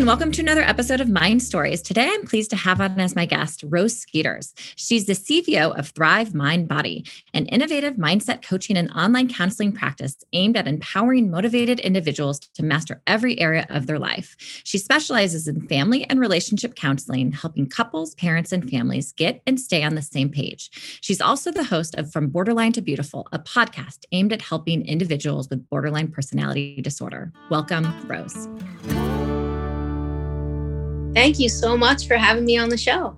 And welcome to another episode of Mind Stories. Today, I'm pleased to have on as my guest Rose Skeeters. She's the CVO of Thrive Mind Body, an innovative mindset coaching and online counseling practice aimed at empowering motivated individuals to master every area of their life. She specializes in family and relationship counseling, helping couples, parents, and families get and stay on the same page. She's also the host of From Borderline to Beautiful, a podcast aimed at helping individuals with borderline personality disorder. Welcome, Rose. Thank you so much for having me on the show.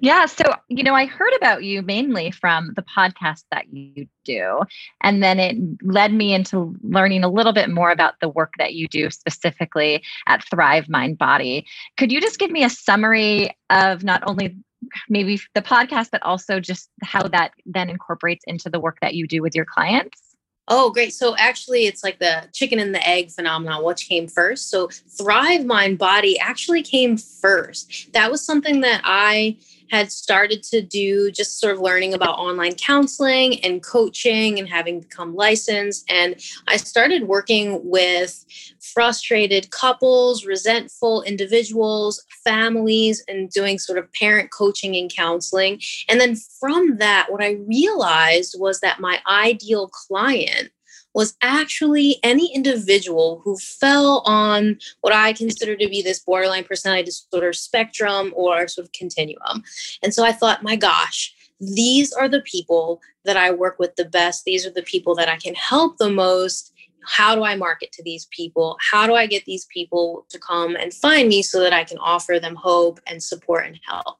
Yeah. So, you know, I heard about you mainly from the podcast that you do. And then it led me into learning a little bit more about the work that you do specifically at Thrive Mind Body. Could you just give me a summary of not only maybe the podcast, but also just how that then incorporates into the work that you do with your clients? Oh, great. So actually, it's like the chicken and the egg phenomenon. Which came first? So Thrive Mind Body actually came first. That was something that I had started to do just sort of learning about online counseling and coaching and having become licensed. And I started working with frustrated couples, resentful individuals, families, and doing sort of parent coaching and counseling. And then from that, what I realized was that my ideal client was actually any individual who fell on what I consider to be this borderline personality disorder spectrum or sort of continuum. And so I thought, my gosh, these are the people that I work with the best. These are the people that I can help the most. How do I market to these people? How do I get these people to come and find me so that I can offer them hope and support and help?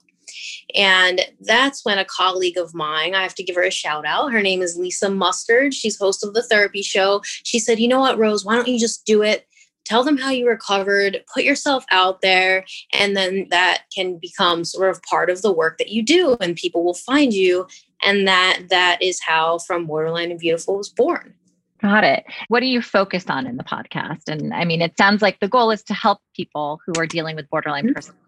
And that's when a colleague of mine, I have to give her a shout out. Her name is Lisa Mustard. She's host of the therapy show. She said, You know what, Rose, why don't you just do it? Tell them how you recovered, put yourself out there, and then that can become sort of part of the work that you do, and people will find you. And that that is how From Borderline and Beautiful was born. Got it. What are you focused on in the podcast? And I mean, it sounds like the goal is to help people who are dealing with borderline mm-hmm. personality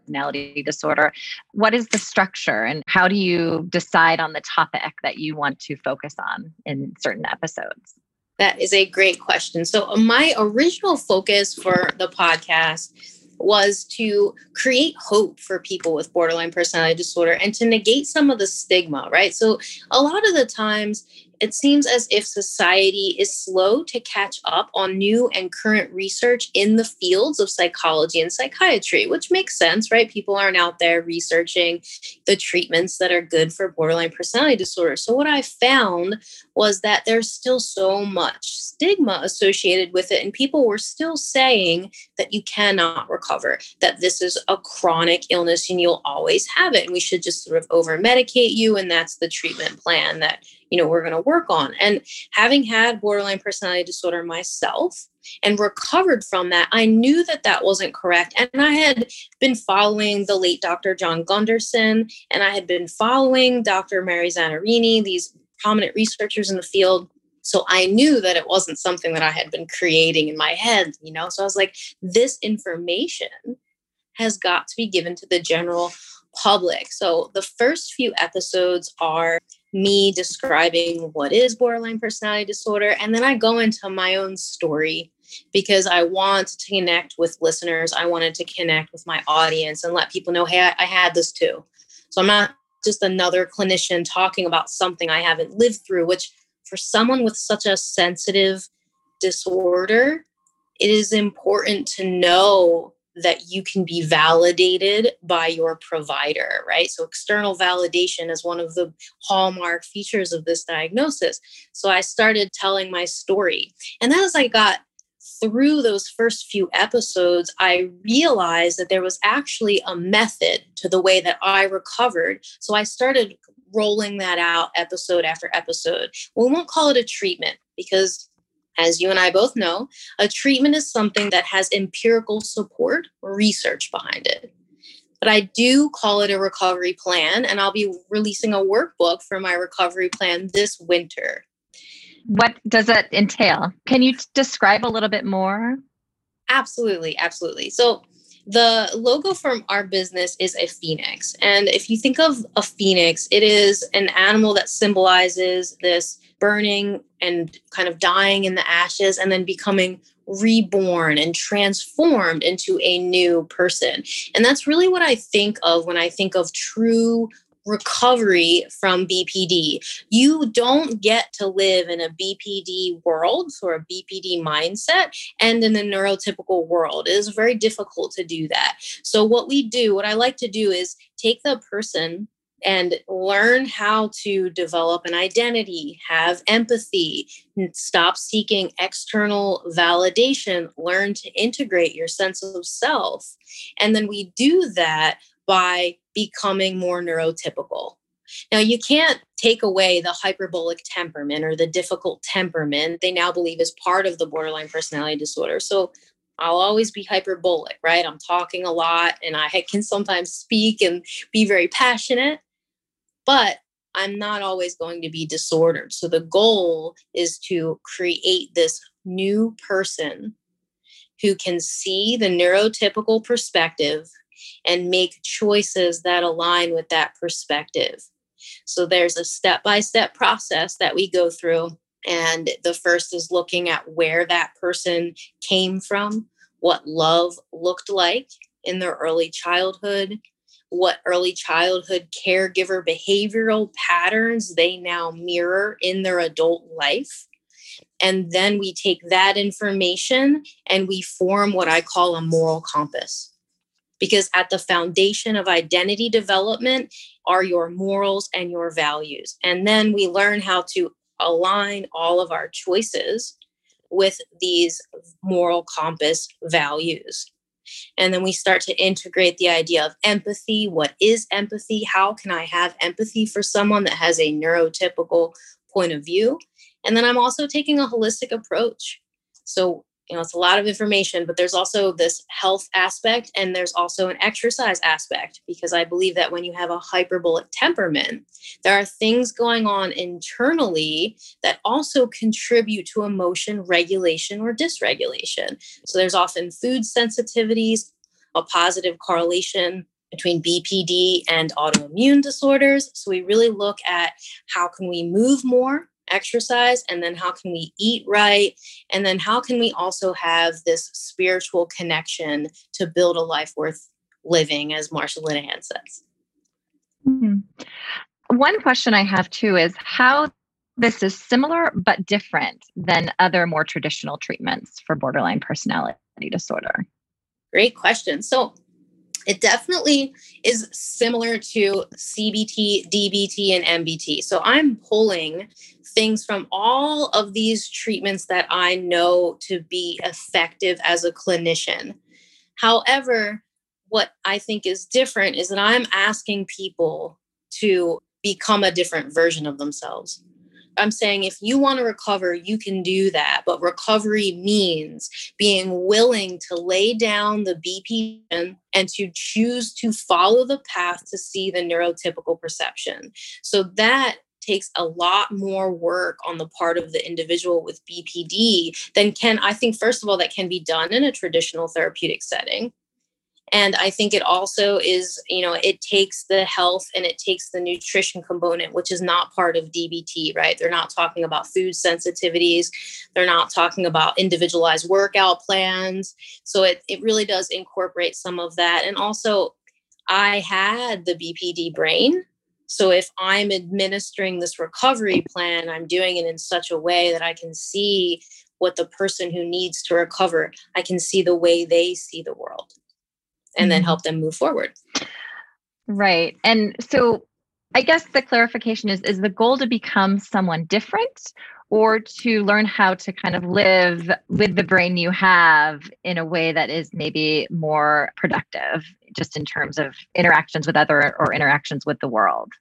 disorder. What is the structure and how do you decide on the topic that you want to focus on in certain episodes? That is a great question. So, my original focus for the podcast was to create hope for people with borderline personality disorder and to negate some of the stigma, right? So, a lot of the times it seems as if society is slow to catch up on new and current research in the fields of psychology and psychiatry, which makes sense, right? People aren't out there researching the treatments that are good for borderline personality disorder. So, what I found was that there's still so much stigma associated with it, and people were still saying that you cannot recover, that this is a chronic illness and you'll always have it, and we should just sort of over medicate you, and that's the treatment plan that you know we're going to work on. And having had borderline personality disorder myself and recovered from that i knew that that wasn't correct and i had been following the late dr john gunderson and i had been following dr mary zanarini these prominent researchers in the field so i knew that it wasn't something that i had been creating in my head you know so i was like this information has got to be given to the general public so the first few episodes are me describing what is borderline personality disorder. And then I go into my own story because I want to connect with listeners. I wanted to connect with my audience and let people know, hey, I, I had this too. So I'm not just another clinician talking about something I haven't lived through, which for someone with such a sensitive disorder, it is important to know that you can be validated by your provider, right? So, external validation is one of the hallmark features of this diagnosis. So, I started telling my story. And then, as I got through those first few episodes, I realized that there was actually a method to the way that I recovered. So, I started rolling that out episode after episode. We won't call it a treatment because as you and I both know, a treatment is something that has empirical support or research behind it. but I do call it a recovery plan, and I'll be releasing a workbook for my recovery plan this winter. What does it entail? Can you describe a little bit more? Absolutely, absolutely. So, the logo from our business is a phoenix. And if you think of a phoenix, it is an animal that symbolizes this burning and kind of dying in the ashes and then becoming reborn and transformed into a new person. And that's really what I think of when I think of true recovery from BPD. You don't get to live in a BPD world or a BPD mindset and in a neurotypical world. It is very difficult to do that. So, what we do, what I like to do is take the person and learn how to develop an identity, have empathy, stop seeking external validation, learn to integrate your sense of self. And then we do that by becoming more neurotypical. Now, you can't take away the hyperbolic temperament or the difficult temperament they now believe is part of the borderline personality disorder. So, I'll always be hyperbolic, right? I'm talking a lot and I can sometimes speak and be very passionate, but I'm not always going to be disordered. So, the goal is to create this new person who can see the neurotypical perspective and make choices that align with that perspective. So there's a step by step process that we go through. And the first is looking at where that person came from, what love looked like in their early childhood, what early childhood caregiver behavioral patterns they now mirror in their adult life. And then we take that information and we form what I call a moral compass because at the foundation of identity development are your morals and your values. And then we learn how to align all of our choices with these moral compass values. And then we start to integrate the idea of empathy. What is empathy? How can I have empathy for someone that has a neurotypical point of view? And then I'm also taking a holistic approach. So you know it's a lot of information but there's also this health aspect and there's also an exercise aspect because i believe that when you have a hyperbolic temperament there are things going on internally that also contribute to emotion regulation or dysregulation so there's often food sensitivities a positive correlation between BPD and autoimmune disorders. So we really look at how can we move more exercise and then how can we eat right? And then how can we also have this spiritual connection to build a life worth living as marsha linehan says? Mm-hmm. one question i have too is how this is similar but different than other more traditional treatments for borderline personality disorder. Great question. So it definitely is similar to CBT, DBT, and MBT. So I'm pulling things from all of these treatments that I know to be effective as a clinician. However, what I think is different is that I'm asking people to become a different version of themselves. I'm saying if you want to recover, you can do that. But recovery means being willing to lay down the BP and to choose to follow the path to see the neurotypical perception. So that takes a lot more work on the part of the individual with BPD than can, I think, first of all, that can be done in a traditional therapeutic setting. And I think it also is, you know, it takes the health and it takes the nutrition component, which is not part of DBT, right? They're not talking about food sensitivities. They're not talking about individualized workout plans. So it, it really does incorporate some of that. And also, I had the BPD brain so if I'm administering this recovery plan, I'm doing it in such a way that I can see what the person who needs to recover, I can see the way they see the world and mm-hmm. then help them move forward. Right. And so I guess the clarification is is the goal to become someone different or to learn how to kind of live with the brain you have in a way that is maybe more productive just in terms of interactions with other or interactions with the world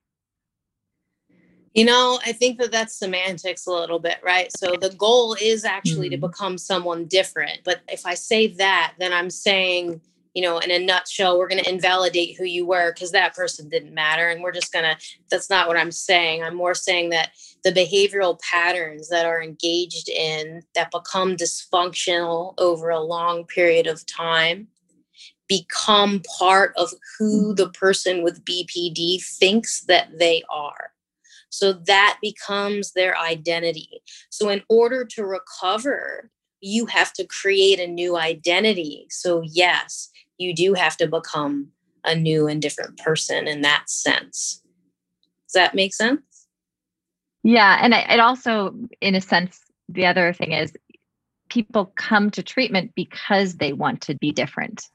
you know i think that that's semantics a little bit right so the goal is actually mm-hmm. to become someone different but if i say that then i'm saying you know, in a nutshell, we're going to invalidate who you were because that person didn't matter. And we're just going to, that's not what I'm saying. I'm more saying that the behavioral patterns that are engaged in that become dysfunctional over a long period of time become part of who the person with BPD thinks that they are. So that becomes their identity. So, in order to recover, you have to create a new identity. So, yes, you do have to become a new and different person in that sense. Does that make sense? Yeah. And it also, in a sense, the other thing is people come to treatment because they want to be different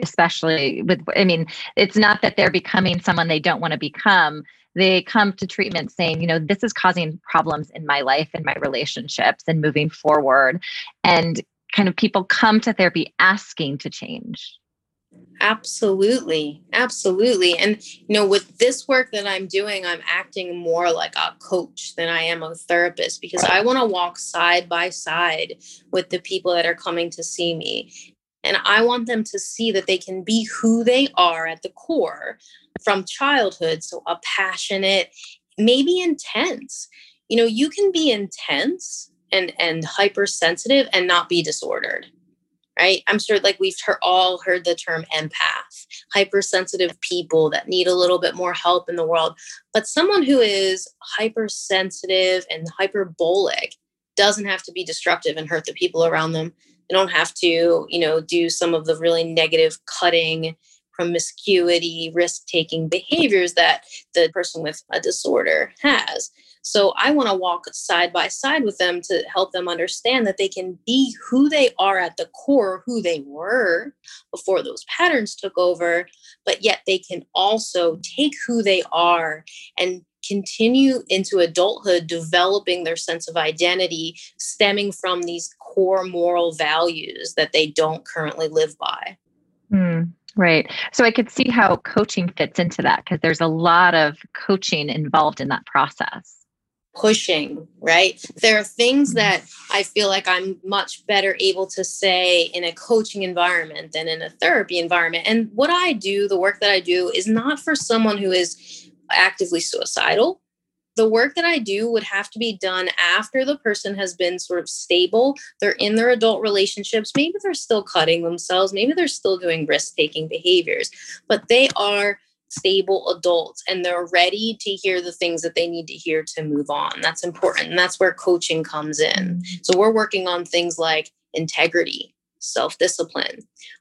especially with i mean it's not that they're becoming someone they don't want to become they come to treatment saying you know this is causing problems in my life and my relationships and moving forward and kind of people come to therapy asking to change Absolutely. Absolutely. And, you know, with this work that I'm doing, I'm acting more like a coach than I am a therapist because I want to walk side by side with the people that are coming to see me. And I want them to see that they can be who they are at the core from childhood. So, a passionate, maybe intense. You know, you can be intense and, and hypersensitive and not be disordered right? I'm sure like we've all heard the term empath, hypersensitive people that need a little bit more help in the world. But someone who is hypersensitive and hyperbolic doesn't have to be destructive and hurt the people around them. They don't have to, you know, do some of the really negative cutting promiscuity, risk taking behaviors that the person with a disorder has. So I want to walk side by side with them to help them understand that they can be who they are at the core, who they were before those patterns took over, but yet they can also take who they are and continue into adulthood developing their sense of identity stemming from these core moral values that they don't currently live by. Mm, right. So I could see how coaching fits into that because there's a lot of coaching involved in that process pushing, right? There are things mm-hmm. that I feel like I'm much better able to say in a coaching environment than in a therapy environment. And what I do, the work that I do, is not for someone who is actively suicidal. The work that I do would have to be done after the person has been sort of stable. They're in their adult relationships. Maybe they're still cutting themselves. Maybe they're still doing risk taking behaviors, but they are stable adults and they're ready to hear the things that they need to hear to move on. That's important. And that's where coaching comes in. So we're working on things like integrity, self discipline,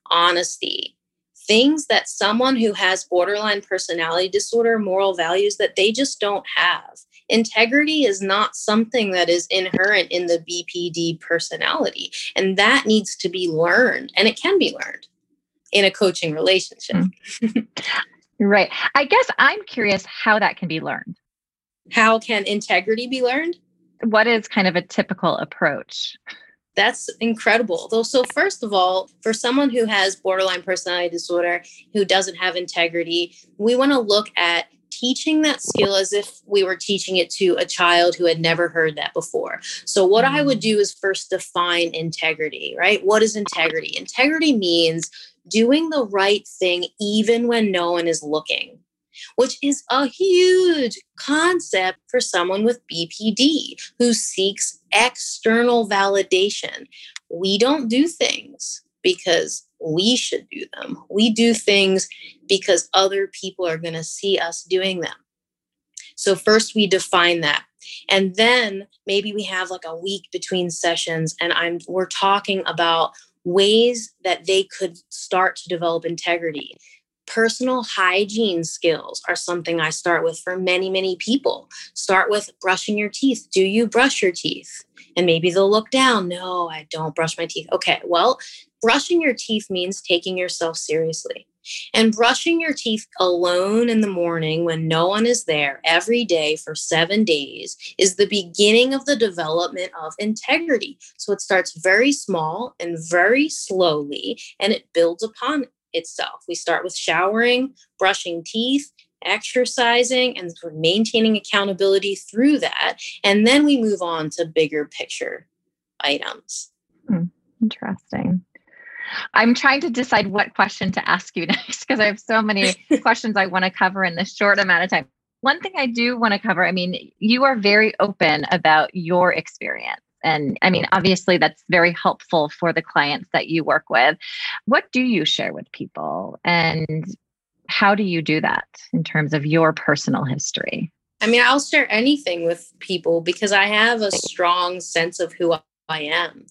honesty, things that someone who has borderline personality disorder, moral values that they just don't have. Integrity is not something that is inherent in the BPD personality, and that needs to be learned, and it can be learned in a coaching relationship. Mm. Right. I guess I'm curious how that can be learned. How can integrity be learned? What is kind of a typical approach? That's incredible. Though, so first of all, for someone who has borderline personality disorder, who doesn't have integrity, we want to look at teaching that skill as if we were teaching it to a child who had never heard that before. So, what I would mm. do is first define integrity, right? What is integrity? Integrity means doing the right thing even when no one is looking, which is a huge concept for someone with BPD who seeks external validation. We don't do things because we should do them. We do things because other people are going to see us doing them. So, first we define that. And then maybe we have like a week between sessions and I'm we're talking about ways that they could start to develop integrity. Personal hygiene skills are something I start with for many, many people. Start with brushing your teeth. Do you brush your teeth? And maybe they'll look down. No, I don't brush my teeth. Okay, well, brushing your teeth means taking yourself seriously. And brushing your teeth alone in the morning when no one is there every day for seven days is the beginning of the development of integrity. So it starts very small and very slowly, and it builds upon itself. We start with showering, brushing teeth, exercising, and maintaining accountability through that. And then we move on to bigger picture items. Hmm, interesting. I'm trying to decide what question to ask you next because I have so many questions I want to cover in this short amount of time. One thing I do want to cover I mean, you are very open about your experience. And I mean, obviously, that's very helpful for the clients that you work with. What do you share with people? And how do you do that in terms of your personal history? I mean, I'll share anything with people because I have a strong sense of who I am.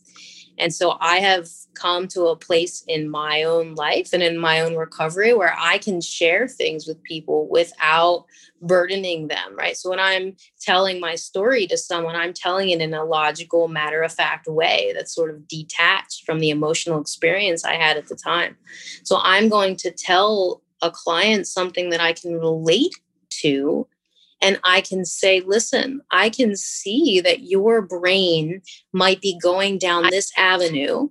And so I have come to a place in my own life and in my own recovery where I can share things with people without burdening them, right? So when I'm telling my story to someone, I'm telling it in a logical, matter of fact way that's sort of detached from the emotional experience I had at the time. So I'm going to tell a client something that I can relate to and I can say, listen, I can see that your brain might be going down this avenue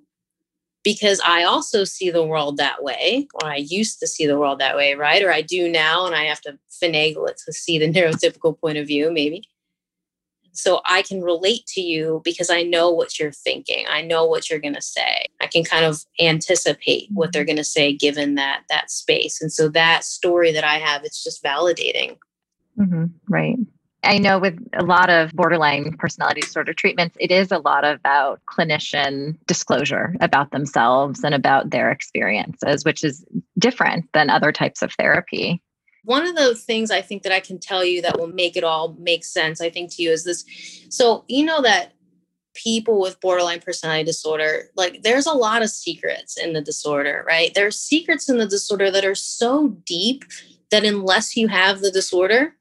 because I also see the world that way, or I used to see the world that way, right? Or I do now, and I have to finagle it to see the neurotypical point of view, maybe. So I can relate to you because I know what you're thinking. I know what you're going to say. I can kind of anticipate what they're mm-hmm. going to say given that that space. And so that story that I have, it's just validating. Mm-hmm, right. I know with a lot of borderline personality disorder treatments, it is a lot about clinician disclosure about themselves and about their experiences, which is different than other types of therapy. One of the things I think that I can tell you that will make it all make sense, I think, to you is this. So, you know, that people with borderline personality disorder, like there's a lot of secrets in the disorder, right? There are secrets in the disorder that are so deep that unless you have the disorder,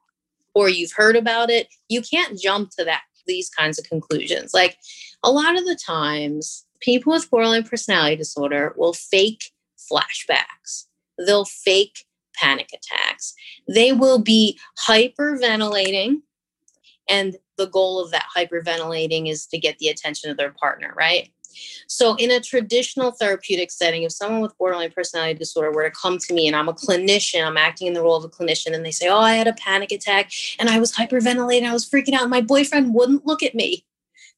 or you've heard about it, you can't jump to that these kinds of conclusions. Like a lot of the times, people with borderline personality disorder will fake flashbacks. They'll fake panic attacks. They will be hyperventilating and the goal of that hyperventilating is to get the attention of their partner, right? So, in a traditional therapeutic setting, if someone with borderline personality disorder were to come to me and I'm a clinician, I'm acting in the role of a clinician, and they say, Oh, I had a panic attack and I was hyperventilating, I was freaking out, and my boyfriend wouldn't look at me,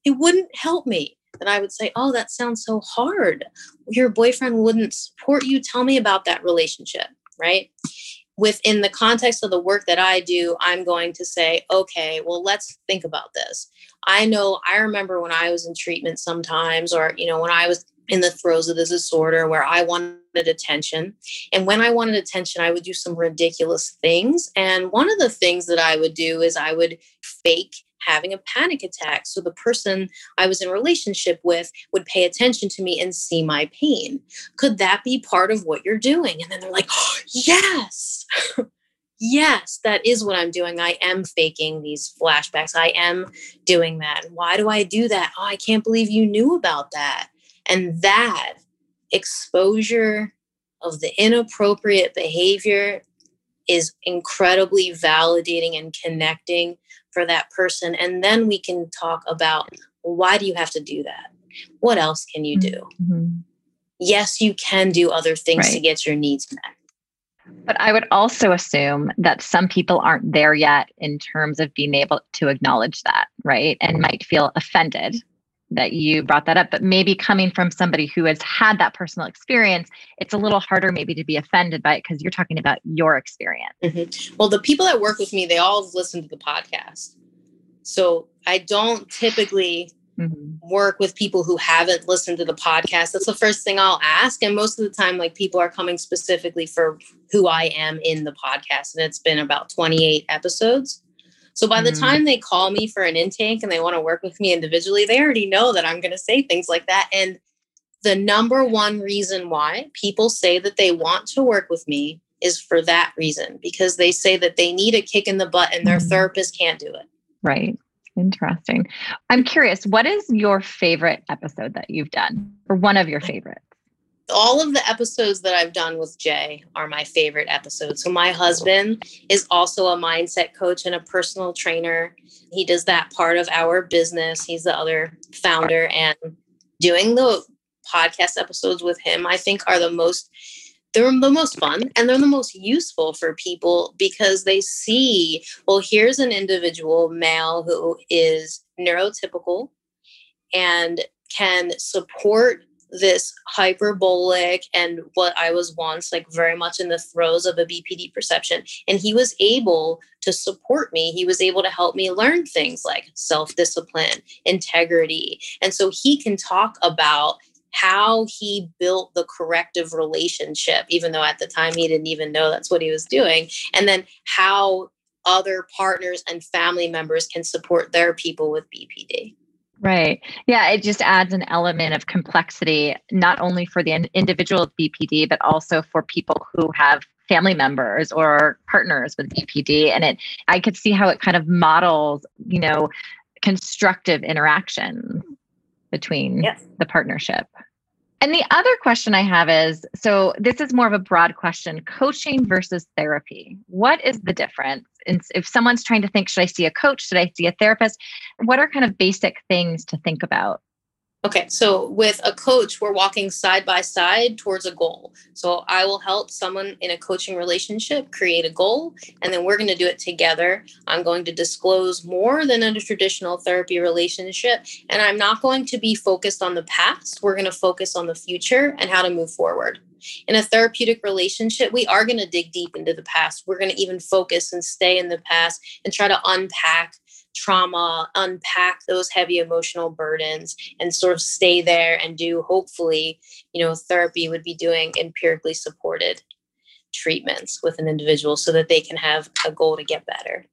he wouldn't help me. Then I would say, Oh, that sounds so hard. Your boyfriend wouldn't support you. Tell me about that relationship, right? Within the context of the work that I do, I'm going to say, okay, well, let's think about this. I know I remember when I was in treatment sometimes, or, you know, when I was in the throes of the disorder where I wanted attention. And when I wanted attention, I would do some ridiculous things. And one of the things that I would do is I would fake having a panic attack so the person I was in relationship with would pay attention to me and see my pain. Could that be part of what you're doing? And then they're like, oh, yes. yes, that is what I'm doing. I am faking these flashbacks. I am doing that. Why do I do that? Oh, I can't believe you knew about that. And that exposure of the inappropriate behavior is incredibly validating and connecting for that person. And then we can talk about well, why do you have to do that? What else can you do? Mm-hmm. Yes, you can do other things right. to get your needs met. But I would also assume that some people aren't there yet in terms of being able to acknowledge that, right? And might feel offended that you brought that up. But maybe coming from somebody who has had that personal experience, it's a little harder maybe to be offended by it because you're talking about your experience. Mm-hmm. Well, the people that work with me, they all listen to the podcast. So I don't typically mm-hmm. work with people who haven't listened to the podcast. That's the first thing I'll ask. And most of the time, like people are coming specifically for who I am in the podcast. And it's been about 28 episodes. So by the mm-hmm. time they call me for an intake and they want to work with me individually, they already know that I'm going to say things like that. And the number one reason why people say that they want to work with me is for that reason because they say that they need a kick in the butt and their mm-hmm. therapist can't do it. Right. Interesting. I'm curious, what is your favorite episode that you've done, or one of your favorites? All of the episodes that I've done with Jay are my favorite episodes. So, my husband is also a mindset coach and a personal trainer. He does that part of our business. He's the other founder, and doing the podcast episodes with him, I think, are the most they're the most fun and they're the most useful for people because they see well here's an individual male who is neurotypical and can support this hyperbolic and what I was once like very much in the throes of a BPD perception. And he was able to support me. He was able to help me learn things like self discipline, integrity. And so he can talk about how he built the corrective relationship, even though at the time he didn't even know that's what he was doing. And then how other partners and family members can support their people with BPD. Right. Yeah, it just adds an element of complexity, not only for the individual with BPD, but also for people who have family members or partners with BPD. And it, I could see how it kind of models, you know, constructive interaction between yes. the partnership. And the other question I have is so this is more of a broad question coaching versus therapy. What is the difference? And if someone's trying to think, should I see a coach? Should I see a therapist? What are kind of basic things to think about? Okay, so with a coach, we're walking side by side towards a goal. So I will help someone in a coaching relationship create a goal, and then we're going to do it together. I'm going to disclose more than in a traditional therapy relationship, and I'm not going to be focused on the past. We're going to focus on the future and how to move forward. In a therapeutic relationship, we are going to dig deep into the past. We're going to even focus and stay in the past and try to unpack trauma, unpack those heavy emotional burdens, and sort of stay there and do hopefully, you know, therapy would be doing empirically supported treatments with an individual so that they can have a goal to get better.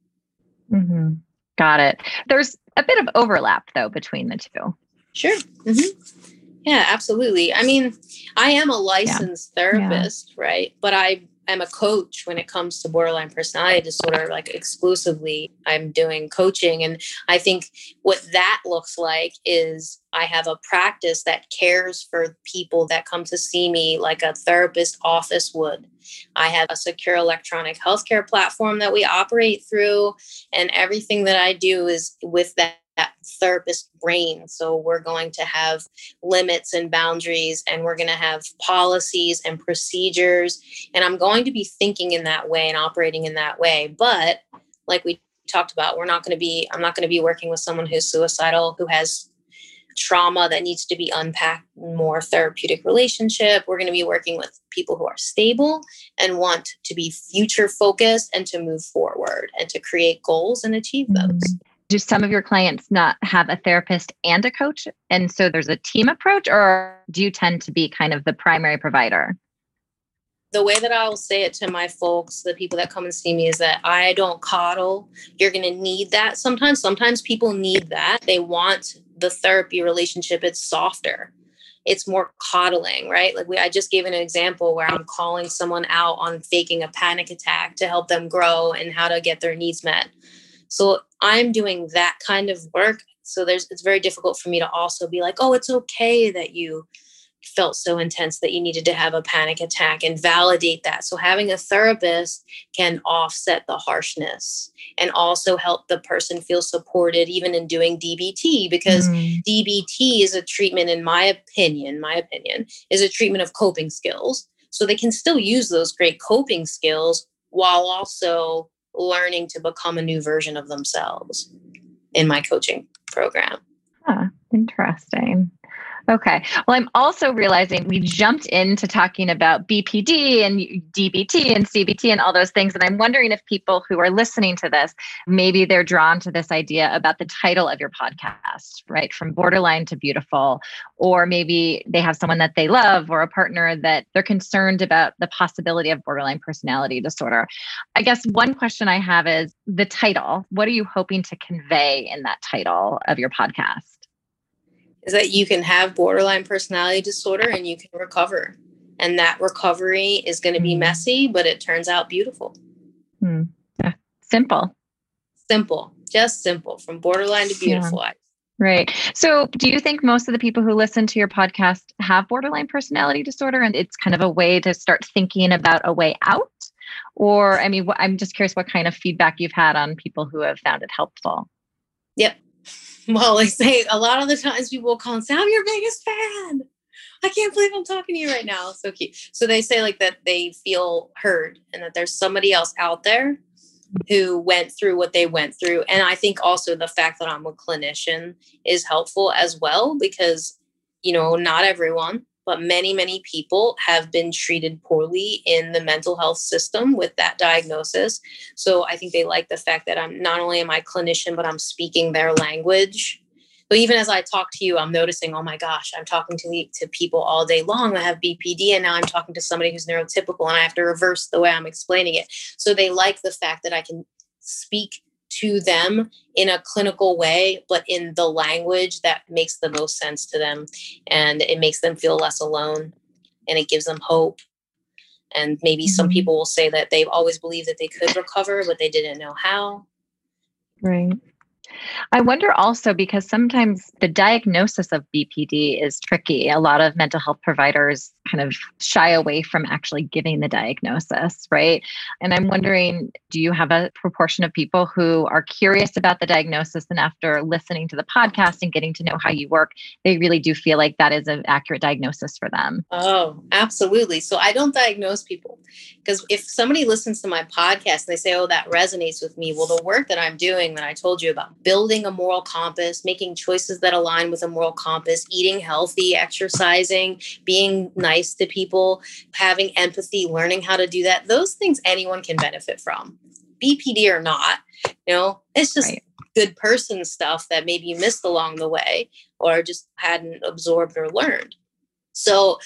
Mm-hmm. Got it. There's a bit of overlap though between the two. Sure. Mm-hmm. Yeah, absolutely. I mean, I am a licensed yeah. therapist, yeah. right? But I am a coach when it comes to borderline personality disorder like exclusively i'm doing coaching. And i think what that looks like is i have a practice that cares for people that come to see me like a therapist office would. I have a secure electronic healthcare platform that we operate through and everything that i do is with that that therapist brain. So we're going to have limits and boundaries, and we're going to have policies and procedures. And I'm going to be thinking in that way and operating in that way. But like we talked about, we're not going to be, I'm not going to be working with someone who's suicidal, who has trauma that needs to be unpacked more therapeutic relationship we're going to be working with people who are stable and want to be future focused and to move forward and to create goals and achieve those mm-hmm do some of your clients not have a therapist and a coach and so there's a team approach or do you tend to be kind of the primary provider the way that I'll say it to my folks, the people that come and see me, is that I don't coddle. You're going to need that sometimes. Sometimes people need that. They want the therapy relationship. It's softer. It's more coddling, right? Like we, I just gave an example where I'm calling someone out on faking a panic attack to help them grow and how to get their needs met. So I'm doing that kind of work. So there's it's very difficult for me to also be like, oh, it's okay that you felt so intense that you needed to have a panic attack and validate that. So having a therapist can offset the harshness and also help the person feel supported even in doing DBT because mm. DBT is a treatment in my opinion, my opinion is a treatment of coping skills. So they can still use those great coping skills while also learning to become a new version of themselves in my coaching program. Huh, interesting. Okay. Well, I'm also realizing we jumped into talking about BPD and DBT and CBT and all those things. And I'm wondering if people who are listening to this, maybe they're drawn to this idea about the title of your podcast, right? From borderline to beautiful. Or maybe they have someone that they love or a partner that they're concerned about the possibility of borderline personality disorder. I guess one question I have is the title. What are you hoping to convey in that title of your podcast? Is that you can have borderline personality disorder and you can recover. And that recovery is going to be hmm. messy, but it turns out beautiful. Hmm. Yeah. Simple. Simple. Just simple from borderline to beautiful. Yeah. Right. So, do you think most of the people who listen to your podcast have borderline personality disorder and it's kind of a way to start thinking about a way out? Or, I mean, I'm just curious what kind of feedback you've had on people who have found it helpful. Yep. Well, I say a lot of the times people will call and say, I'm your biggest fan. I can't believe I'm talking to you right now. So cute. So they say like that they feel heard and that there's somebody else out there who went through what they went through. And I think also the fact that I'm a clinician is helpful as well because you know, not everyone, but many, many people have been treated poorly in the mental health system with that diagnosis. So I think they like the fact that I'm not only am I clinician, but I'm speaking their language. But even as I talk to you, I'm noticing, oh my gosh, I'm talking to to people all day long that have BPD, and now I'm talking to somebody who's neurotypical, and I have to reverse the way I'm explaining it. So they like the fact that I can speak to them in a clinical way, but in the language that makes the most sense to them. And it makes them feel less alone and it gives them hope. And maybe mm-hmm. some people will say that they've always believed that they could recover, but they didn't know how. Right. I wonder also because sometimes the diagnosis of BPD is tricky. A lot of mental health providers kind of shy away from actually giving the diagnosis, right? And I'm wondering do you have a proportion of people who are curious about the diagnosis and after listening to the podcast and getting to know how you work, they really do feel like that is an accurate diagnosis for them? Oh, absolutely. So I don't diagnose people because if somebody listens to my podcast and they say, oh, that resonates with me, well, the work that I'm doing that I told you about, building a moral compass, making choices that align with a moral compass, eating healthy, exercising, being nice nice to people, having empathy, learning how to do that, those things anyone can benefit from, BPD or not. You know, it's just right. good person stuff that maybe you missed along the way or just hadn't absorbed or learned. So,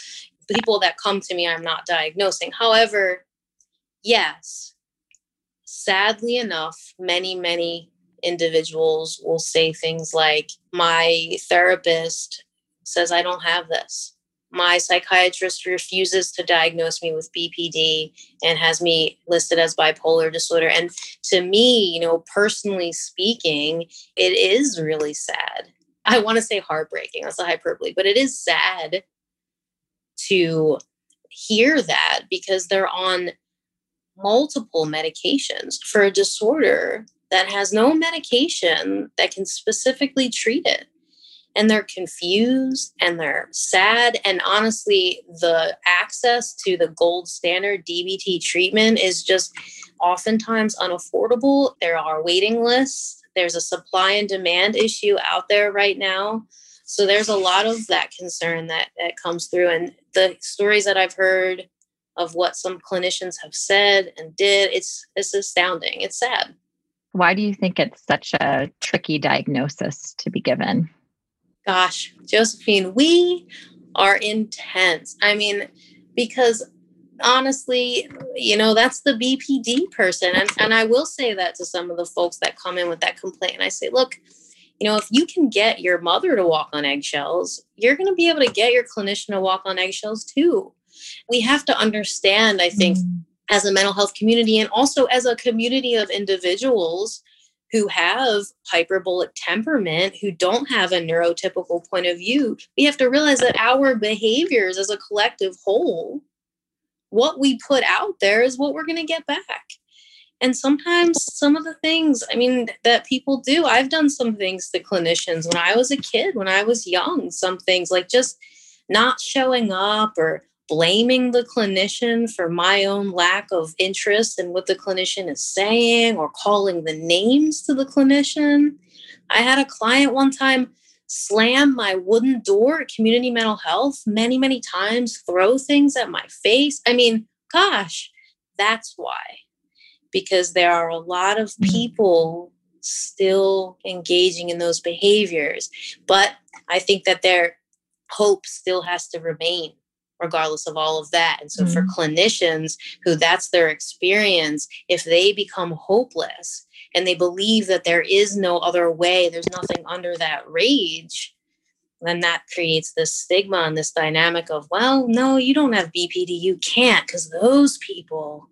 people that come to me, I'm not diagnosing. However, yes, sadly enough, many, many individuals will say things like, My therapist says I don't have this my psychiatrist refuses to diagnose me with BPD and has me listed as bipolar disorder. And to me, you know, personally speaking, it is really sad. I want to say heartbreaking, that's a hyperbole, but it is sad to hear that because they're on multiple medications for a disorder that has no medication that can specifically treat it and they're confused and they're sad. And honestly, the access to the gold standard DBT treatment is just oftentimes unaffordable. There are waiting lists, there's a supply and demand issue out there right now. So there's a lot of that concern that, that comes through. And the stories that I've heard of what some clinicians have said and did, it's it's astounding. It's sad. Why do you think it's such a tricky diagnosis to be given? Gosh, Josephine, we are intense. I mean, because honestly, you know, that's the BPD person. And, and I will say that to some of the folks that come in with that complaint. And I say, look, you know, if you can get your mother to walk on eggshells, you're going to be able to get your clinician to walk on eggshells too. We have to understand, I think, mm. as a mental health community and also as a community of individuals who have hyperbolic temperament, who don't have a neurotypical point of view, we have to realize that our behaviors as a collective whole, what we put out there is what we're going to get back. And sometimes some of the things, I mean, that people do, I've done some things to clinicians when I was a kid, when I was young, some things like just not showing up or blaming the clinician for my own lack of interest in what the clinician is saying or calling the names to the clinician. I had a client one time slam my wooden door at community mental health many, many times, throw things at my face. I mean, gosh, that's why. Because there are a lot of mm. people still engaging in those behaviors. But I think that their hope still has to remain regardless of all of that. And so mm-hmm. for clinicians who that's their experience, if they become hopeless and they believe that there is no other way, there's nothing under that rage, then that creates this stigma and this dynamic of, well, no, you don't have BPD, you can't, because those people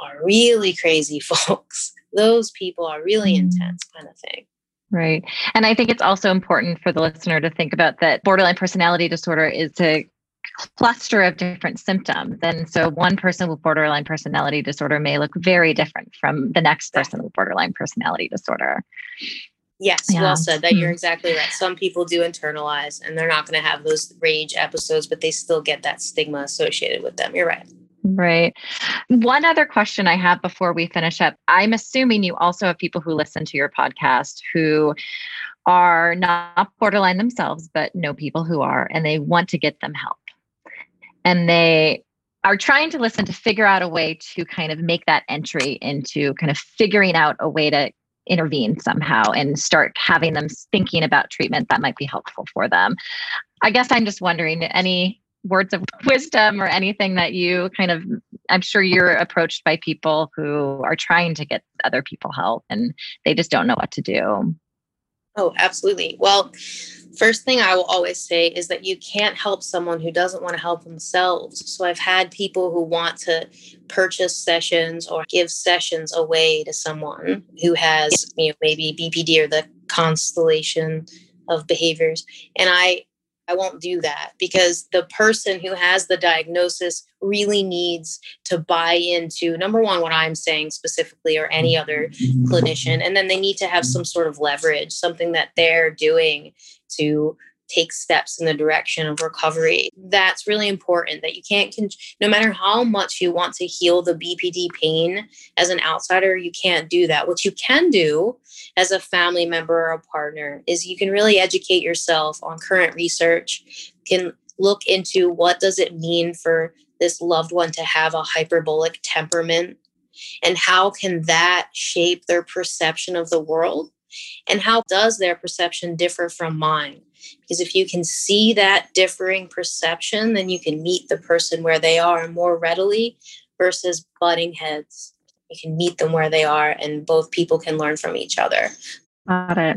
are really crazy folks. Those people are really mm-hmm. intense, kind of thing. Right. And I think it's also important for the listener to think about that borderline personality disorder is a cluster of different symptoms. And so one person with borderline personality disorder may look very different from the next person with borderline personality disorder. Yes, yeah. well said. That you're hmm. exactly right. Some people do internalize and they're not going to have those rage episodes, but they still get that stigma associated with them. You're right. Right. One other question I have before we finish up I'm assuming you also have people who listen to your podcast who are not borderline themselves, but know people who are, and they want to get them help. And they are trying to listen to figure out a way to kind of make that entry into kind of figuring out a way to intervene somehow and start having them thinking about treatment that might be helpful for them. I guess I'm just wondering any words of wisdom or anything that you kind of I'm sure you're approached by people who are trying to get other people help and they just don't know what to do. Oh, absolutely. Well, first thing I will always say is that you can't help someone who doesn't want to help themselves. So I've had people who want to purchase sessions or give sessions away to someone who has, you know, maybe BPD or the constellation of behaviors. And I I won't do that because the person who has the diagnosis really needs to buy into number one, what I'm saying specifically, or any other mm-hmm. clinician. And then they need to have mm-hmm. some sort of leverage, something that they're doing to take steps in the direction of recovery. That's really important that you can't, no matter how much you want to heal the BPD pain as an outsider, you can't do that. What you can do as a family member or a partner is you can really educate yourself on current research, can look into what does it mean for this loved one to have a hyperbolic temperament and how can that shape their perception of the world and how does their perception differ from mine because if you can see that differing perception, then you can meet the person where they are more readily versus butting heads. You can meet them where they are, and both people can learn from each other. Got it.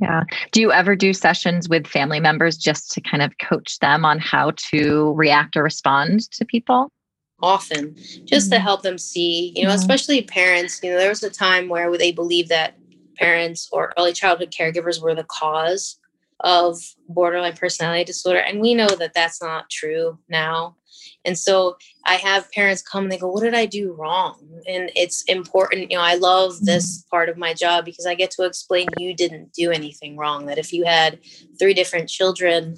Yeah. Do you ever do sessions with family members just to kind of coach them on how to react or respond to people? Often, just mm-hmm. to help them see, you know, mm-hmm. especially parents. You know, there was a time where they believed that parents or early childhood caregivers were the cause of borderline personality disorder. And we know that that's not true now. And so I have parents come and they go, What did I do wrong? And it's important. You know, I love mm-hmm. this part of my job because I get to explain you didn't do anything wrong. That if you had three different children,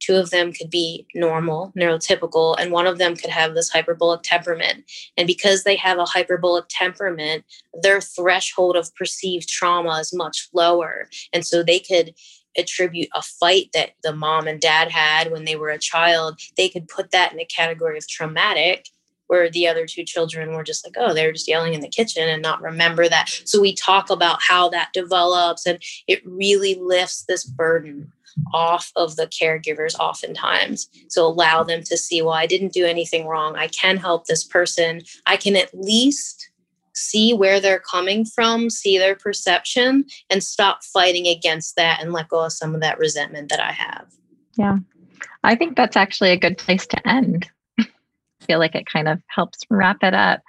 two of them could be normal, neurotypical, and one of them could have this hyperbolic temperament. And because they have a hyperbolic temperament, their threshold of perceived trauma is much lower. And so they could attribute a fight that the mom and dad had when they were a child, they could put that in a category of traumatic where the other two children were just like, oh, they're just yelling in the kitchen and not remember that. So we talk about how that develops and it really lifts this burden off of the caregivers oftentimes. So allow them to see, well, I didn't do anything wrong. I can help this person. I can at least see where they're coming from, see their perception, and stop fighting against that and let go of some of that resentment that I have. Yeah. I think that's actually a good place to end. I feel like it kind of helps wrap it up.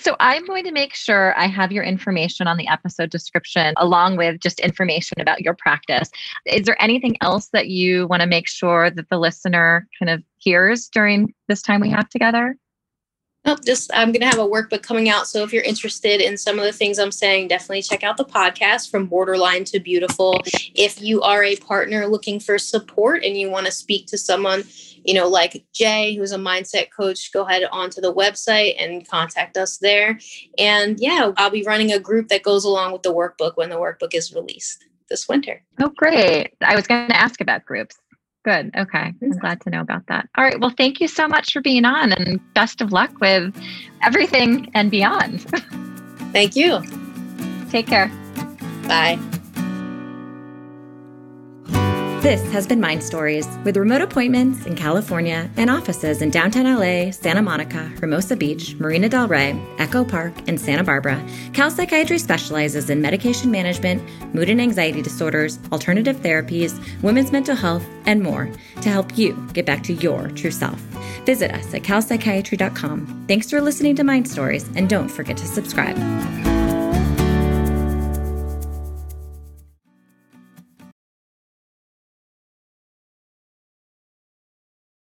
So I'm going to make sure I have your information on the episode description along with just information about your practice. Is there anything else that you want to make sure that the listener kind of hears during this time we have together? Nope, just I'm going to have a workbook coming out. So if you're interested in some of the things I'm saying, definitely check out the podcast from borderline to beautiful. If you are a partner looking for support and you want to speak to someone, you know, like Jay, who's a mindset coach, go ahead onto the website and contact us there. And yeah, I'll be running a group that goes along with the workbook when the workbook is released this winter. Oh, great. I was going to ask about groups. Good. Okay. I'm glad to know about that. All right. Well, thank you so much for being on and best of luck with everything and beyond. thank you. Take care. Bye. This has been Mind Stories with remote appointments in California and offices in downtown LA, Santa Monica, Hermosa Beach, Marina Del Rey, Echo Park, and Santa Barbara. Cal Psychiatry specializes in medication management, mood and anxiety disorders, alternative therapies, women's mental health, and more to help you get back to your true self. Visit us at calpsychiatry.com. Thanks for listening to Mind Stories, and don't forget to subscribe.